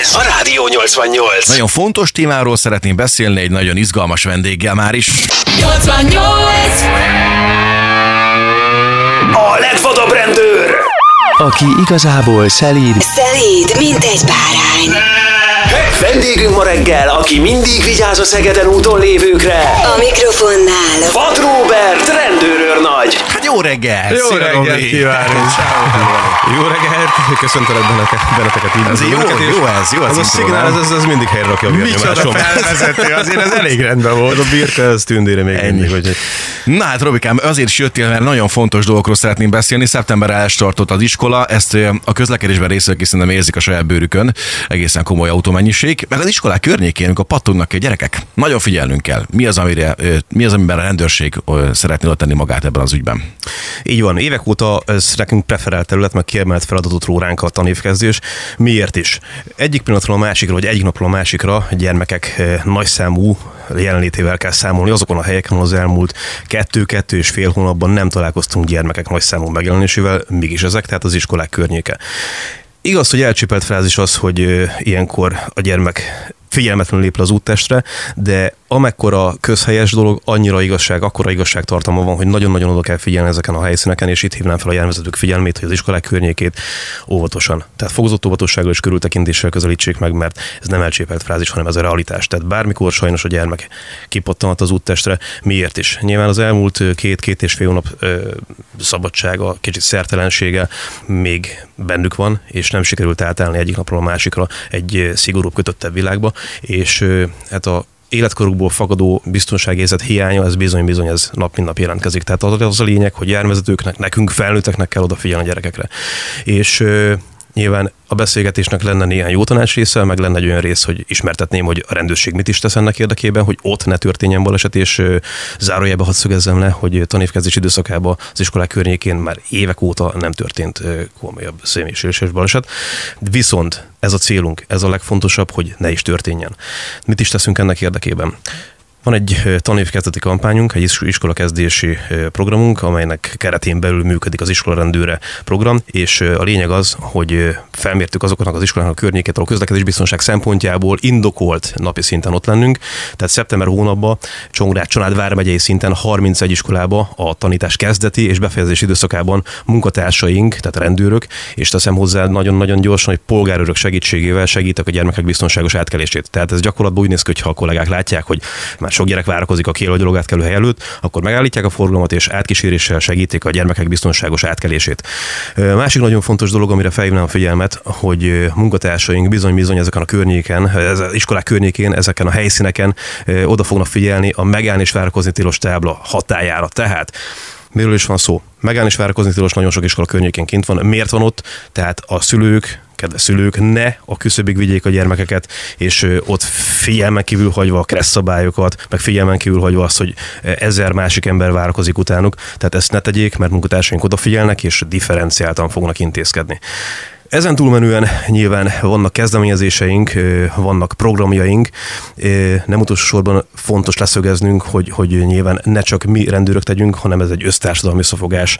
Ez a Rádió 88. Nagyon fontos témáról szeretném beszélni egy nagyon izgalmas vendéggel már is. 88! A legvadabb rendőr. aki igazából szelíd, Szelíd, mint egy bárány. Vendégünk ma reggel, aki mindig vigyáz a Szegeden úton lévőkre. A mikrofonnál Vad Róbert, rendőrőrnagy. Hát jó reggel! Jó Robi! kívánunk! Jó reggelt! Köszöntelek benneteket, benneteket így. Ez jó, jó ez, jó ez Az a szignál, nem? ez, ez, mindig helyre rakja a Micsoda felvezető, azért ez elég rendben volt. Ez a birka, ez tündére még Ennyi. mindig. Hogy Na hát Robikám, azért is jöttél, mert nagyon fontos dolgokról szeretném beszélni. Szeptember elstartott az iskola, ezt a közlekedésben részvevők is szerintem érzik a saját bőrükön, egészen komoly autómennyiség. Meg az iskolák környékén, amikor pattognak a gyerekek, nagyon figyelnünk kell. Mi az, amire, mi az amiben a rendőrség szeretné tenni magát ebben az ügyben? Így van, évek óta ez nekünk preferált terület, meg kiemelt feladatot ró ránk a tanévkezdés. Miért is? Egyik pillanatról a másikra, vagy egyik napról a másikra gyermekek eh, nagyszámú jelenlétével kell számolni azokon a helyeken, az elmúlt kettő-kettő és fél hónapban nem találkoztunk gyermekek nagyszámú megjelenésével, mégis ezek, tehát az iskolák környéke. Igaz, hogy elcsépelt frázis az, hogy ilyenkor a gyermek figyelmetlenül lép le az úttestre, de amekkora közhelyes dolog, annyira igazság, akkora igazságtartalma van, hogy nagyon-nagyon oda kell figyelni ezeken a helyszíneken, és itt hívnám fel a járművezetők figyelmét, hogy az iskolák környékét óvatosan. Tehát fokozott óvatossággal és körültekintéssel közelítsék meg, mert ez nem elcsépelt frázis, hanem ez a realitás. Tehát bármikor sajnos a gyermek kipattanhat az úttestre. Miért is? Nyilván az elmúlt két-két és fél hónap ö, szabadsága, kicsit szertelensége még bennük van, és nem sikerült átállni egyik napról a másikra egy szigorúbb, kötöttebb világba, és hát a életkorukból fakadó biztonságérzet hiánya, ez bizony-bizony ez nap mint nap jelentkezik. Tehát az, az a lényeg, hogy járművezetőknek, nekünk felnőtteknek kell odafigyelni a gyerekekre. És Nyilván a beszélgetésnek lenne néhány jó tanács része, meg lenne egy olyan rész, hogy ismertetném, hogy a rendőrség mit is tesz ennek érdekében, hogy ott ne történjen baleset, és zárójelbe hadd szögezzem le, hogy tanévkezdés időszakában az iskolák környékén már évek óta nem történt komolyabb személyisérülés baleset. Viszont ez a célunk, ez a legfontosabb, hogy ne is történjen. Mit is teszünk ennek érdekében? Van egy tanévkezdeti kampányunk, egy is- iskolakezdési ö, programunk, amelynek keretén belül működik az iskola rendőre program, és a lényeg az, hogy felmértük azoknak az iskolának a környéket, ahol a közlekedésbiztonság szempontjából indokolt napi szinten ott lennünk. Tehát szeptember hónapban Csongrád Csanád vármegyei szinten 31 iskolába a tanítás kezdeti és befejezési időszakában munkatársaink, tehát rendőrök, és teszem hozzá nagyon-nagyon gyorsan, hogy polgárőrök segítségével segítek a gyermekek biztonságos átkelését. Tehát ez gyakorlatban úgy néz ki, hogy ha a kollégák látják, hogy már sok gyerek várakozik a kielő átkelő hely előtt, akkor megállítják a forgalmat és átkíséréssel segítik a gyermekek biztonságos átkelését. Másik nagyon fontos dolog, amire felhívnám a figyelmet, hogy munkatársaink bizony-bizony ezeken a környéken, ez iskolák környékén, ezeken a helyszíneken oda fognak figyelni a megállni és várakozni tilos tábla hatájára. Tehát Miről is van szó? Megállni és várakozni tilos nagyon sok iskola környékén kint van. Miért van ott? Tehát a szülők, kedves szülők, ne a küszöbig vigyék a gyermekeket, és ott figyelmen kívül hagyva a kressz szabályokat, meg figyelmen kívül hagyva azt, hogy ezer másik ember várakozik utánuk. Tehát ezt ne tegyék, mert munkatársaink odafigyelnek, és differenciáltan fognak intézkedni. Ezen túlmenően nyilván vannak kezdeményezéseink, vannak programjaink, nem utolsó sorban fontos leszögeznünk, hogy, hogy nyilván ne csak mi rendőrök tegyünk, hanem ez egy össztársadalmi összefogás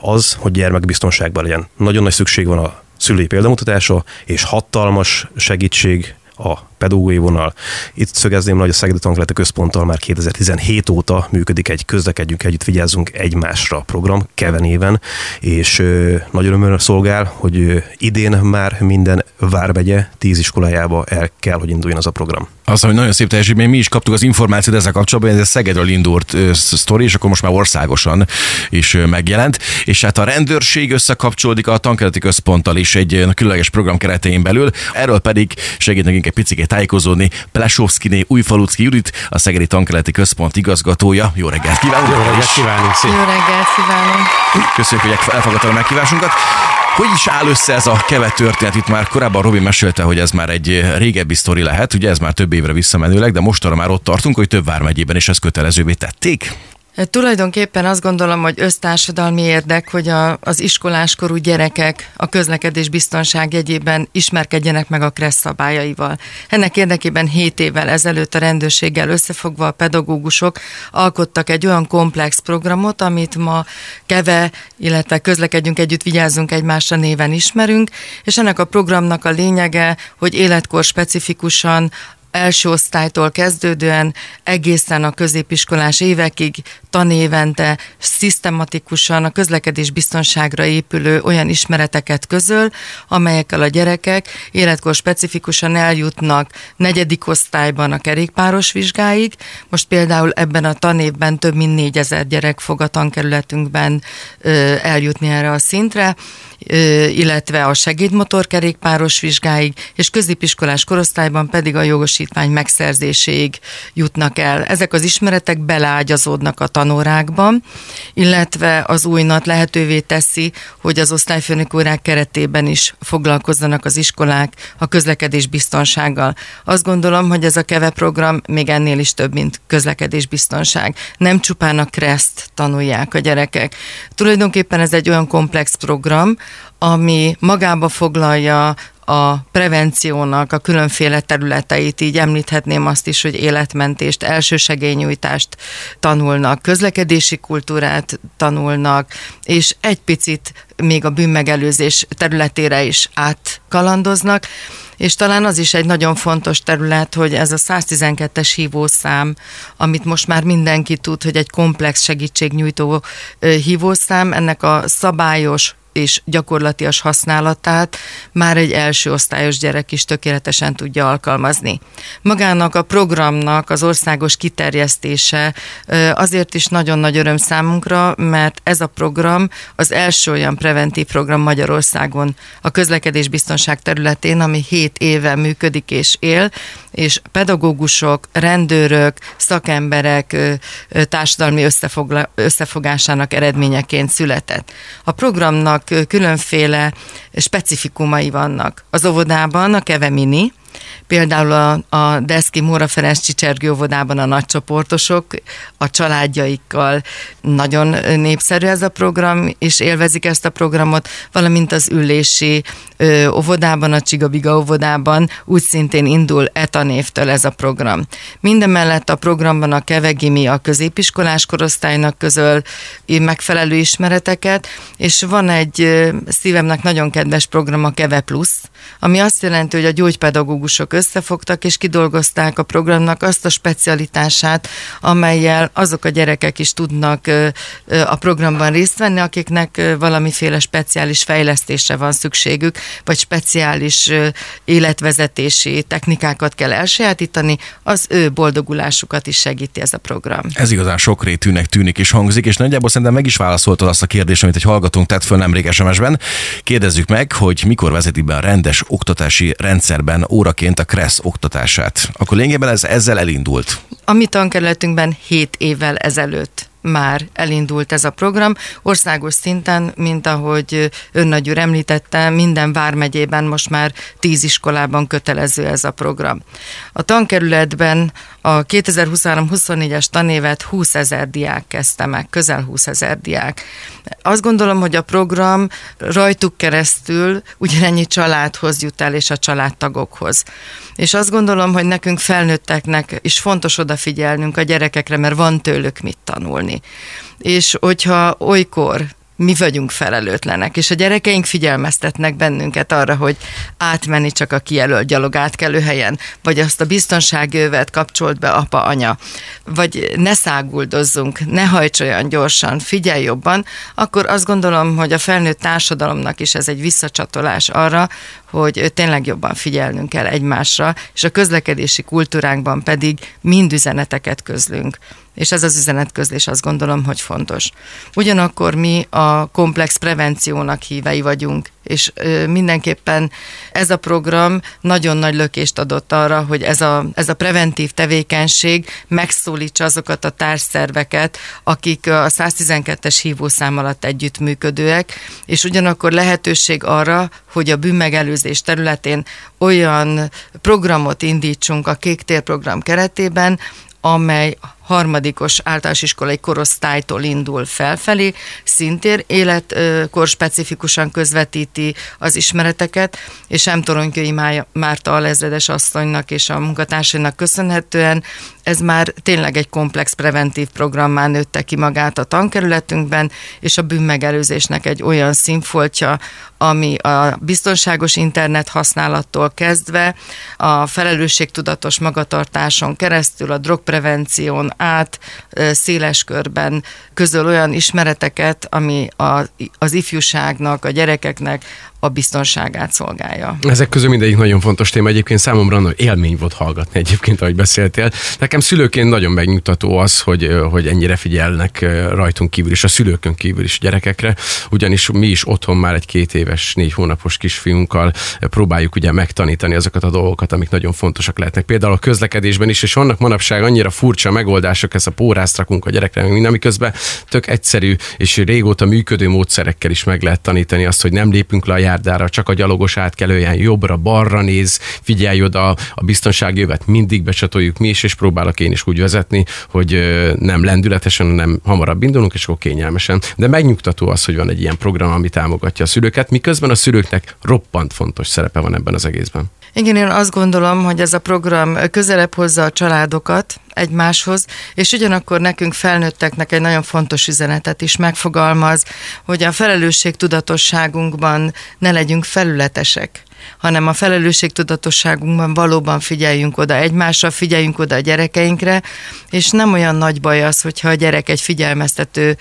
az, hogy gyermekbiztonságban legyen. Nagyon nagy szükség van a szülői példamutatása, és hatalmas segítség a pedagógiai vonal. Itt szögezném, hogy a Szegedi Tanklete Központtal már 2017 óta működik egy közlekedjünk együtt, vigyázzunk egymásra program, Keve néven, és nagyon örömmel szolgál, hogy idén már minden vármegye tíz iskolájába el kell, hogy induljon az a program. Azt hogy nagyon szép teljesítmény, mi is kaptuk az információt ezzel kapcsolatban, ez a Szegedről indult sztori, és akkor most már országosan is megjelent, és hát a rendőrség összekapcsolódik a tankereti központtal is egy különleges program keretein belül, erről pedig segít nekünk egy picit tájékozódni Pelesovszkiné Újfalucki Judit, a Szegedi Tankereti Központ igazgatója. Jó reggelt kívánunk! Jó reggelt És kívánunk, szép! Jó reggelt kívánok! Köszönjük, hogy elfogadtad a meghívásunkat. Hogy is áll össze ez a kevet történet? Itt már korábban Robi mesélte, hogy ez már egy régebbi sztori lehet, ugye ez már több évre visszamenőleg, de mostanra már ott tartunk, hogy több vármegyében is ezt kötelezővé tették. Tulajdonképpen azt gondolom, hogy össztársadalmi érdek, hogy a, az iskoláskorú gyerekek a közlekedés biztonság jegyében ismerkedjenek meg a KRESZ szabályaival. Ennek érdekében 7 évvel ezelőtt a rendőrséggel összefogva a pedagógusok alkottak egy olyan komplex programot, amit ma keve, illetve közlekedjünk együtt, vigyázzunk egymásra néven ismerünk, és ennek a programnak a lényege, hogy életkor specifikusan első osztálytól kezdődően egészen a középiskolás évekig tanévente szisztematikusan a közlekedés biztonságra épülő olyan ismereteket közöl, amelyekkel a gyerekek életkor specifikusan eljutnak negyedik osztályban a kerékpáros vizsgáig. Most például ebben a tanévben több mint négyezer gyerek fog a tankerületünkben eljutni erre a szintre, illetve a segédmotorkerékpáros vizsgáig, és középiskolás korosztályban pedig a jogosítvány megszerzéséig jutnak el. Ezek az ismeretek beleágyazódnak a tanórákban, illetve az új NAT lehetővé teszi, hogy az osztályfőnök órák keretében is foglalkozzanak az iskolák a közlekedés biztonsággal. Azt gondolom, hogy ez a KEVE program még ennél is több, mint közlekedés biztonság. Nem csupán a KRESzt tanulják a gyerekek. Tulajdonképpen ez egy olyan komplex program, ami magába foglalja a prevenciónak a különféle területeit, így említhetném azt is, hogy életmentést, elsősegélynyújtást tanulnak, közlekedési kultúrát tanulnak, és egy picit még a bűnmegelőzés területére is átkalandoznak, és talán az is egy nagyon fontos terület, hogy ez a 112-es hívószám, amit most már mindenki tud, hogy egy komplex segítségnyújtó hívószám, ennek a szabályos és gyakorlatias használatát már egy első osztályos gyerek is tökéletesen tudja alkalmazni. Magának a programnak az országos kiterjesztése azért is nagyon nagy öröm számunkra, mert ez a program az első olyan preventív program Magyarországon a közlekedésbiztonság területén, ami 7 éve működik és él, és pedagógusok, rendőrök, szakemberek társadalmi összefogásának eredményeként született. A programnak különféle specifikumai vannak. Az óvodában a Keve Mini, Például a, a Deszki Móra Ferenc Csicsergő óvodában a nagycsoportosok a családjaikkal nagyon népszerű ez a program, és élvezik ezt a programot, valamint az ülési ö, óvodában, a Csigabiga óvodában úgy szintén indul ETA névtől ez a program. Mindemellett a programban a Kevegimi a középiskolás korosztálynak közöl megfelelő ismereteket, és van egy szívemnek nagyon kedves program, a Keve Plus, ami azt jelenti, hogy a gyógypedagógusok összefogtak és kidolgozták a programnak azt a specialitását, amelyel azok a gyerekek is tudnak a programban részt venni, akiknek valamiféle speciális fejlesztésre van szükségük, vagy speciális életvezetési technikákat kell elsajátítani, az ő boldogulásukat is segíti ez a program. Ez igazán sokrétűnek tűnik és hangzik, és nagyjából szerintem meg is válaszoltad azt a kérdést, amit egy hallgatónk tett föl nemrég SMS-ben. Kérdezzük meg, hogy mikor vezeti be a rendes oktatási rendszerben óraként a KRESZ oktatását. Akkor lényegében ez ezzel elindult. A mi tankerületünkben 7 évvel ezelőtt már elindult ez a program. Országos szinten, mint ahogy önnagyúr említette, minden vármegyében most már tíz iskolában kötelező ez a program. A tankerületben a 2023-24-es tanévet 20 ezer diák kezdte meg, közel 20 ezer diák. Azt gondolom, hogy a program rajtuk keresztül ugyanennyi családhoz jut el, és a családtagokhoz. És azt gondolom, hogy nekünk felnőtteknek is fontos odafigyelnünk a gyerekekre, mert van tőlük mit tanulni. És hogyha olykor mi vagyunk felelőtlenek, és a gyerekeink figyelmeztetnek bennünket arra, hogy átmenni csak a kijelölt gyalog átkelő helyen, vagy azt a biztonságövet kapcsolt be apa, anya, vagy ne száguldozzunk, ne hajts olyan gyorsan, figyelj jobban, akkor azt gondolom, hogy a felnőtt társadalomnak is ez egy visszacsatolás arra, hogy tényleg jobban figyelnünk kell egymásra, és a közlekedési kultúránkban pedig mind üzeneteket közlünk és ez az üzenetközlés azt gondolom, hogy fontos. Ugyanakkor mi a komplex prevenciónak hívei vagyunk, és mindenképpen ez a program nagyon nagy lökést adott arra, hogy ez a, ez a preventív tevékenység megszólítsa azokat a társszerveket, akik a 112-es hívószám alatt együttműködőek, és ugyanakkor lehetőség arra, hogy a bűnmegelőzés területén olyan programot indítsunk a Kék Tér program keretében, amely harmadikos általános iskolai korosztálytól indul felfelé, szintén életkor specifikusan közvetíti az ismereteket, és M. Toronykői Márta alezredes asszonynak és a munkatársainak köszönhetően ez már tényleg egy komplex preventív programmá nőtte ki magát a tankerületünkben, és a bűnmegelőzésnek egy olyan színfoltja, ami a biztonságos internet használattól kezdve a felelősségtudatos magatartáson keresztül, a drogprevención át széles körben közöl olyan ismereteket, ami a, az ifjúságnak, a gyerekeknek a biztonságát szolgálja. Ezek közül mindegyik nagyon fontos téma. Egyébként számomra nagy élmény volt hallgatni egyébként, ahogy beszéltél. Nekem szülőként nagyon megnyugtató az, hogy, hogy ennyire figyelnek rajtunk kívül is, a szülőkön kívül is gyerekekre, ugyanis mi is otthon már egy két éves, négy hónapos kisfiunkkal próbáljuk ugye megtanítani azokat a dolgokat, amik nagyon fontosak lehetnek. Például a közlekedésben is, és vannak manapság annyira furcsa megoldások, ez a pórászt rakunk a gyerekre, minden, miközben tök egyszerű és régóta működő módszerekkel is meg lehet tanítani azt, hogy nem lépünk le a járdára, csak a gyalogos átkelőjen jobbra, balra néz, figyelj oda, a biztonsági jövet mindig becsatoljuk mi is, és próbálok én is úgy vezetni, hogy nem lendületesen, hanem hamarabb indulunk, és akkor kényelmesen. De megnyugtató az, hogy van egy ilyen program, ami támogatja a szülőket, miközben a szülőknek roppant fontos szerepe van ebben az egészben. Igen, én azt gondolom, hogy ez a program közelebb hozza a családokat egymáshoz, és ugyanakkor nekünk felnőtteknek egy nagyon fontos üzenetet is megfogalmaz, hogy a felelősség tudatosságunkban ne legyünk felületesek hanem a felelősségtudatosságunkban valóban figyeljünk oda egymásra, figyeljünk oda a gyerekeinkre, és nem olyan nagy baj az, hogyha a gyerek egy figyelmeztető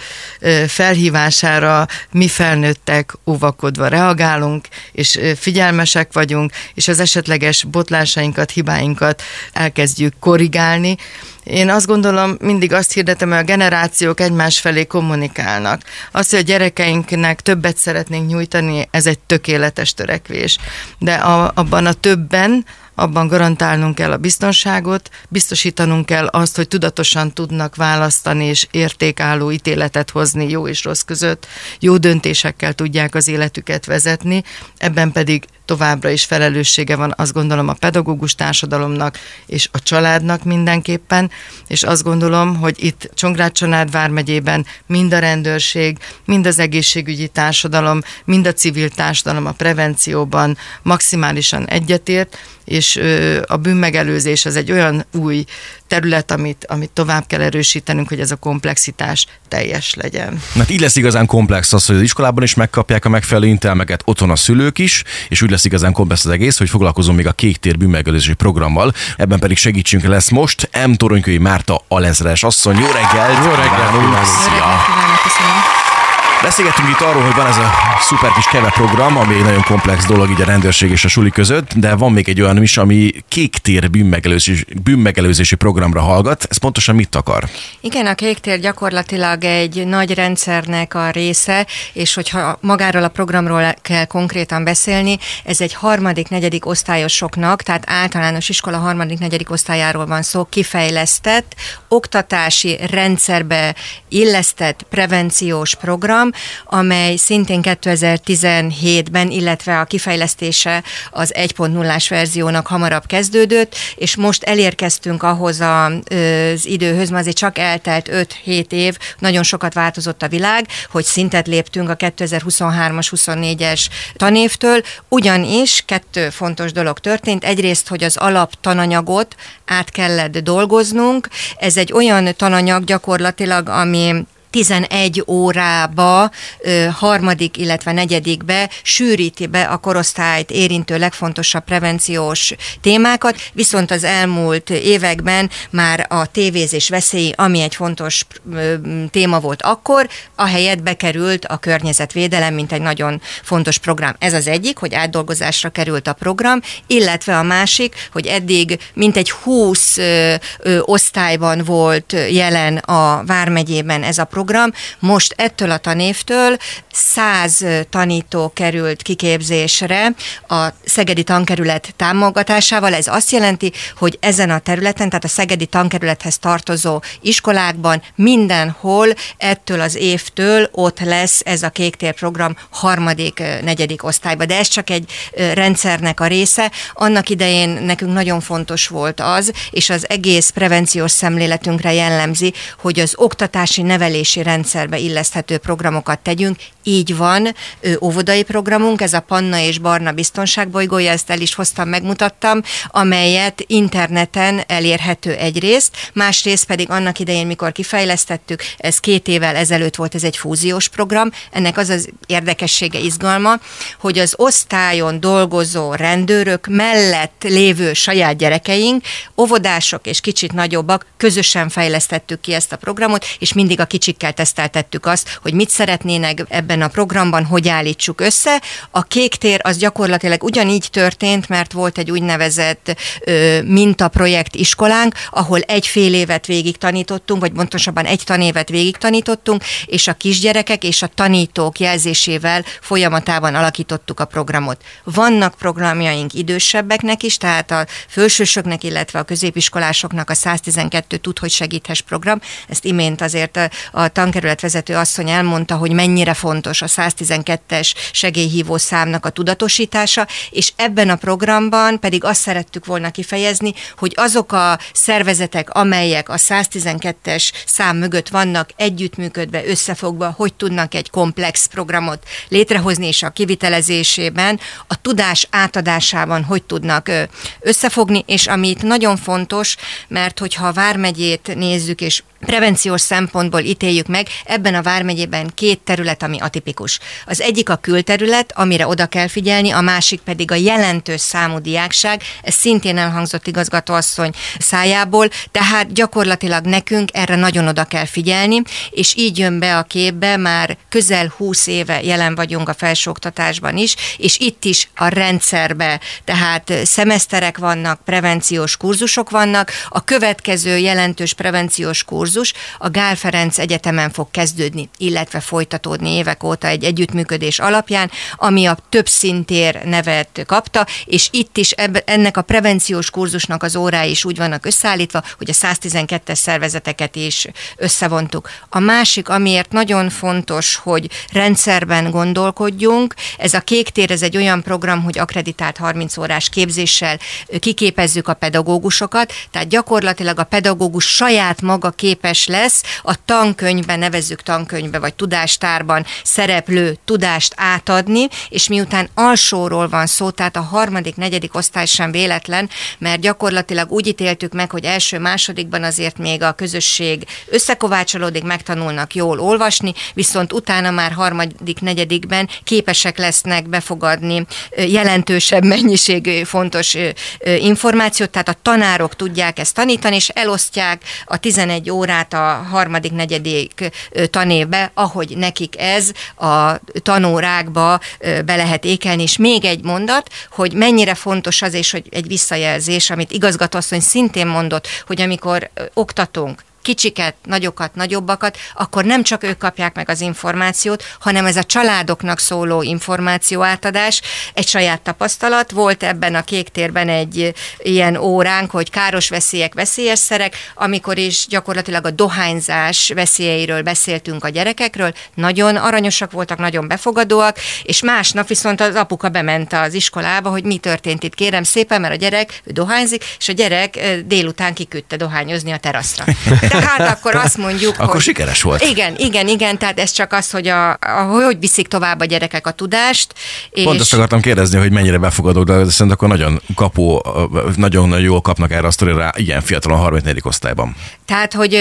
felhívására mi felnőttek óvakodva reagálunk, és figyelmesek vagyunk, és az esetleges botlásainkat, hibáinkat elkezdjük korrigálni, én azt gondolom, mindig azt hirdetem, hogy a generációk egymás felé kommunikálnak. Azt, hogy a gyerekeinknek többet szeretnénk nyújtani, ez egy tökéletes törekvés. De a, abban a többen, abban garantálnunk kell a biztonságot, biztosítanunk kell azt, hogy tudatosan tudnak választani és értékálló ítéletet hozni jó és rossz között, jó döntésekkel tudják az életüket vezetni, ebben pedig továbbra is felelőssége van, azt gondolom a pedagógus társadalomnak és a családnak mindenképpen, és azt gondolom, hogy itt Csongrád vármegyében mind a rendőrség, mind az egészségügyi társadalom, mind a civil társadalom a prevencióban maximálisan egyetért, és a bűnmegelőzés az egy olyan új terület, amit, amit tovább kell erősítenünk, hogy ez a komplexitás teljes legyen. Hát így lesz igazán komplex az, hogy az iskolában is megkapják a megfelelő intelmeket, otthon a szülők is, és úgy lesz igazán komplex az egész, hogy foglalkozom még a Kék Tér bűnmegelőzési programmal, ebben pedig segítsünk lesz most M. Toronykői Márta Alezres asszony. Jó reggelt! Jó reggelt! Szia! Beszélgettünk itt arról, hogy van ez a szuper kis keve program, ami egy nagyon komplex dolog így a rendőrség és a suli között, de van még egy olyan is, ami kék tér bűnmegelőzési, bűnmegelőzési programra hallgat. Ez pontosan mit akar? Igen, a kék tér gyakorlatilag egy nagy rendszernek a része, és hogyha magáról a programról kell konkrétan beszélni, ez egy harmadik, negyedik osztályosoknak, tehát általános iskola harmadik, negyedik osztályáról van szó, kifejlesztett, oktatási rendszerbe illesztett prevenciós program, program, amely szintén 2017-ben, illetve a kifejlesztése az 1.0-ás verziónak hamarabb kezdődött, és most elérkeztünk ahhoz az időhöz, mert azért csak eltelt 5-7 év, nagyon sokat változott a világ, hogy szintet léptünk a 2023-as, 24-es tanévtől, ugyanis kettő fontos dolog történt. Egyrészt, hogy az alaptananyagot át kellett dolgoznunk. Ez egy olyan tananyag gyakorlatilag, ami 11 órába, harmadik, illetve negyedikbe sűríti be a korosztályt érintő legfontosabb prevenciós témákat, viszont az elmúlt években már a tévézés veszély, ami egy fontos téma volt akkor, a helyet bekerült a környezetvédelem, mint egy nagyon fontos program. Ez az egyik, hogy átdolgozásra került a program, illetve a másik, hogy eddig mintegy 20 osztályban volt jelen a Vármegyében ez a program, program. Most ettől a tanévtől 100 tanító került kiképzésre a Szegedi tankerület támogatásával. Ez azt jelenti, hogy ezen a területen, tehát a Szegedi tankerülethez tartozó iskolákban mindenhol ettől az évtől ott lesz ez a kéktér program harmadik, negyedik osztályba. De ez csak egy rendszernek a része. Annak idején nekünk nagyon fontos volt az, és az egész prevenciós szemléletünkre jellemzi, hogy az oktatási nevelési rendszerbe illeszthető programokat tegyünk. Így van, óvodai programunk, ez a Panna és Barna biztonságbolygója, ezt el is hoztam, megmutattam, amelyet interneten elérhető egyrészt, másrészt pedig annak idején, mikor kifejlesztettük, ez két évvel ezelőtt volt, ez egy fúziós program, ennek az az érdekessége, izgalma, hogy az osztályon dolgozó rendőrök mellett lévő saját gyerekeink, óvodások és kicsit nagyobbak, közösen fejlesztettük ki ezt a programot, és mindig a kicsikkel teszteltettük azt, hogy mit szeretnének ebben a programban, hogy állítsuk össze. A kék tér az gyakorlatilag ugyanígy történt, mert volt egy úgynevezett ö, mintaprojekt iskolánk, ahol egy fél évet végig tanítottunk, vagy pontosabban egy tanévet végig tanítottunk, és a kisgyerekek és a tanítók jelzésével folyamatában alakítottuk a programot. Vannak programjaink idősebbeknek is, tehát a felsősöknek, illetve a középiskolásoknak a 112 tud, hogy segíthess program. Ezt imént azért a, a tankerület vezető asszony elmondta, hogy mennyire fontos a 112-es segélyhívó számnak a tudatosítása, és ebben a programban pedig azt szerettük volna kifejezni, hogy azok a szervezetek, amelyek a 112-es szám mögött vannak, együttműködve, összefogva, hogy tudnak egy komplex programot létrehozni, és a kivitelezésében, a tudás átadásában hogy tudnak összefogni, és amit nagyon fontos, mert hogyha a Vármegyét nézzük, és prevenciós szempontból ítéljük meg, ebben a Vármegyében két terület, ami atipikus. Az egyik a külterület, amire oda kell figyelni, a másik pedig a jelentős számú diákság, ez szintén elhangzott igazgatóasszony szájából, tehát gyakorlatilag nekünk erre nagyon oda kell figyelni, és így jön be a képbe, már közel 20 éve jelen vagyunk a felsőoktatásban is, és itt is a rendszerbe, tehát szemeszterek vannak, prevenciós kurzusok vannak, a következő jelentős prevenciós kurzus kurzus a Gál Ferenc Egyetemen fog kezdődni, illetve folytatódni évek óta egy együttműködés alapján, ami a több szintér nevet kapta, és itt is ebbe, ennek a prevenciós kurzusnak az órái is úgy vannak összeállítva, hogy a 112-es szervezeteket is összevontuk. A másik, amiért nagyon fontos, hogy rendszerben gondolkodjunk, ez a kék tér, ez egy olyan program, hogy akreditált 30 órás képzéssel kiképezzük a pedagógusokat, tehát gyakorlatilag a pedagógus saját maga kép képes lesz a tankönyvben, nevezzük tankönyvbe, vagy tudástárban szereplő tudást átadni, és miután alsóról van szó, tehát a harmadik, negyedik osztály sem véletlen, mert gyakorlatilag úgy ítéltük meg, hogy első, másodikban azért még a közösség összekovácsolódik, megtanulnak jól olvasni, viszont utána már harmadik, negyedikben képesek lesznek befogadni jelentősebb mennyiségű fontos információt, tehát a tanárok tudják ezt tanítani, és elosztják a 11 órát a harmadik, negyedik tanévbe, ahogy nekik ez a tanórákba be lehet ékelni. És még egy mondat, hogy mennyire fontos az, és hogy egy visszajelzés, amit igazgatóasszony szintén mondott, hogy amikor oktatunk, kicsiket, nagyokat, nagyobbakat, akkor nem csak ők kapják meg az információt, hanem ez a családoknak szóló információ átadás, egy saját tapasztalat. Volt ebben a kék térben egy ilyen óránk, hogy káros veszélyek, veszélyes szerek, amikor is gyakorlatilag a dohányzás veszélyeiről beszéltünk a gyerekekről, nagyon aranyosak voltak, nagyon befogadóak, és másnap viszont az apuka bement az iskolába, hogy mi történt itt, kérem szépen, mert a gyerek dohányzik, és a gyerek délután kiküldte dohányozni a teraszra. Tehát akkor azt mondjuk, Akkor hogy... sikeres volt. Igen, igen, igen, tehát ez csak az, hogy a, a, hogy viszik tovább a gyerekek a tudást. És... Pont azt akartam kérdezni, hogy mennyire befogadó, de szerintem akkor nagyon kapó, nagyon jól kapnak erre a sztorira ilyen fiatalon 34. osztályban. Tehát, hogy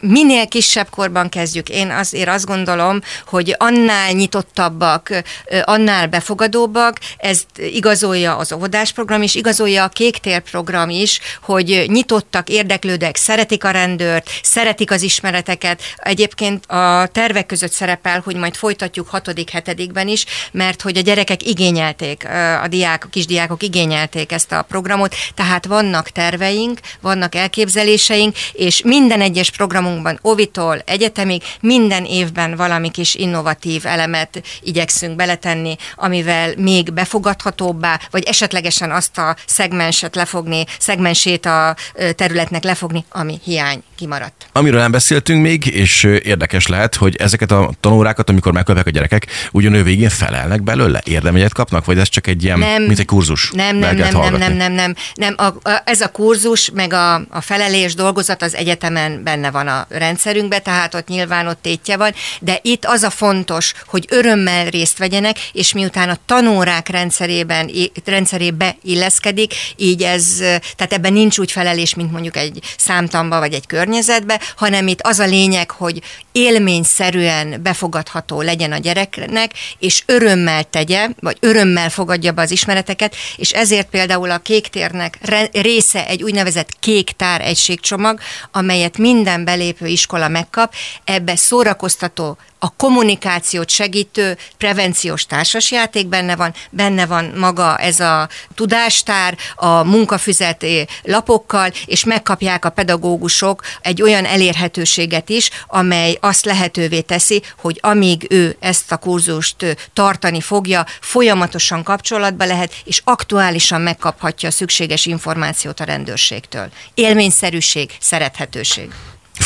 minél kisebb korban kezdjük. Én azért azt gondolom, hogy annál nyitottabbak, annál befogadóbbak, ez igazolja az óvodás program is, igazolja a kék tér program is, hogy nyitottak, érdeklődek, szeretik a rendőr, kört, szeretik az ismereteket. Egyébként a tervek között szerepel, hogy majd folytatjuk hatodik, hetedikben is, mert hogy a gyerekek igényelték, a diák, a kisdiákok igényelték ezt a programot, tehát vannak terveink, vannak elképzeléseink, és minden egyes programunkban, Ovitól, egyetemig, minden évben valami kis innovatív elemet igyekszünk beletenni, amivel még befogadhatóbbá, vagy esetlegesen azt a szegmenset lefogni, szegmensét a területnek lefogni, ami hiány kimaradt. Amiről nem beszéltünk még, és érdekes lehet, hogy ezeket a tanórákat, amikor megkapják a gyerekek, ugyan végén felelnek belőle? Érdemegyet kapnak, vagy ez csak egy ilyen, nem, mint egy kurzus? Nem, nem, nem, nem, nem, nem, nem, nem. A, a, ez a kurzus, meg a, a felelés dolgozat az egyetemen benne van a rendszerünkben, tehát ott nyilván ott tétje van, de itt az a fontos, hogy örömmel részt vegyenek, és miután a tanórák rendszerében, rendszerébe illeszkedik, így ez, tehát ebben nincs úgy felelés, mint mondjuk egy számtamba vagy egy környezetbe, hanem itt az a lényeg, hogy élményszerűen befogadható legyen a gyereknek, és örömmel tegye, vagy örömmel fogadja be az ismereteket, és ezért például a kék térnek része egy úgynevezett kék tár egységcsomag, amelyet minden belépő iskola megkap, ebbe szórakoztató a kommunikációt segítő prevenciós társasjáték benne van, benne van maga ez a tudástár, a munkafüzet lapokkal, és megkapják a pedagógusok egy olyan elérhetőséget is, amely azt lehetővé teszi, hogy amíg ő ezt a kurzust tartani fogja, folyamatosan kapcsolatba lehet, és aktuálisan megkaphatja a szükséges információt a rendőrségtől. Élményszerűség, szerethetőség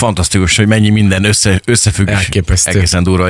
fantasztikus, hogy mennyi minden össze, összefügg. Elképesztő. Egészen durva.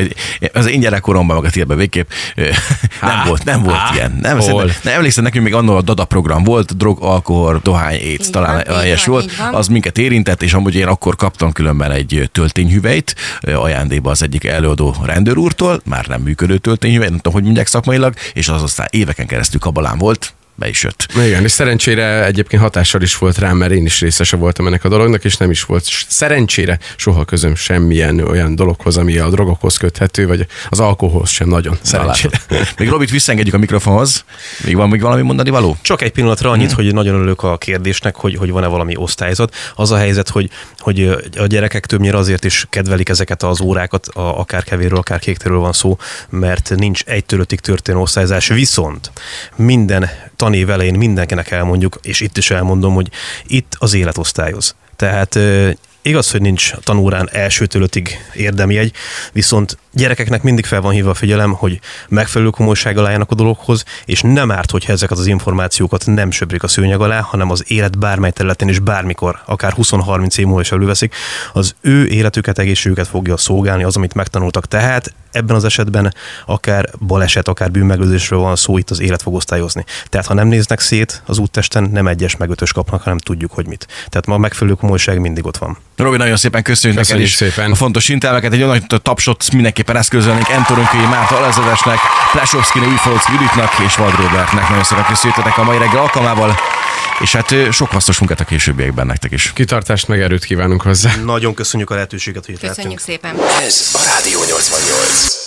Az én gyerekkoromban magad írva végképp nem Há? volt, nem volt Há? ilyen. Nem, nem emlékszem, nekünk még annól a DADA program volt, drog, alkohol, dohány, éjsz, talán van, helyes volt. Az minket érintett, és amúgy én akkor kaptam különben egy töltényhüvelyt ajándéba az egyik előadó rendőr úrtól, már nem működő töltényhüvely, nem tudom, hogy mondják szakmailag, és az aztán éveken keresztül kabalán volt, be is jött. Igen, és szerencsére egyébként hatással is volt rám, mert én is részese voltam ennek a dolognak, és nem is volt szerencsére soha közöm semmilyen olyan dologhoz, ami a drogokhoz köthető, vagy az alkoholhoz sem nagyon. Szerencsére. Még Robit visszengedjük a mikrofonhoz. Még van még valami mondani való? Csak egy pillanatra annyit, hmm. hogy nagyon örülök a kérdésnek, hogy, hogy van-e valami osztályzat. Az a helyzet, hogy, hogy a gyerekek többnyire azért is kedvelik ezeket az órákat, a, akár kevéről, akár kékterről van szó, mert nincs egytől ötig történő osztályzás. Viszont minden tanév elején mindenkinek elmondjuk, és itt is elmondom, hogy itt az élet osztályoz. Tehát igaz, hogy nincs tanórán elsőtől ötig érdemi egy, viszont gyerekeknek mindig fel van hívva a figyelem, hogy megfelelő komolysággal álljanak a dologhoz, és nem árt, hogyha ezeket az információkat nem söprik a szőnyeg alá, hanem az élet bármely területén is bármikor, akár 20-30 év múlva is előveszik, az ő életüket, egészségüket fogja szolgálni az, amit megtanultak. Tehát ebben az esetben akár baleset, akár bűnmegelőzésről van szó, itt az élet fog osztályozni. Tehát ha nem néznek szét az úttesten, nem egyes meg ötös kapnak, hanem tudjuk, hogy mit. Tehát ma a megfelelő komolyság mindig ott van. Robi, nagyon szépen köszönjük, köszönjük neked is szépen. a fontos intelmeket, egy olyan tapsot mindenképpen eszközölnénk Entorunkai Márta Alezredesnek, Plesovszki Újfalocki Juditnak és Vad Robertnek. Nagyon szépen köszönjük a mai reggel alkalmával, és hát sok hasznos munkát a későbbiekben nektek is. Kitartást meg erőt kívánunk hozzá. Nagyon köszönjük a lehetőséget, hogy itt Köszönjük lehetünk. szépen. Ez a Rádió 88.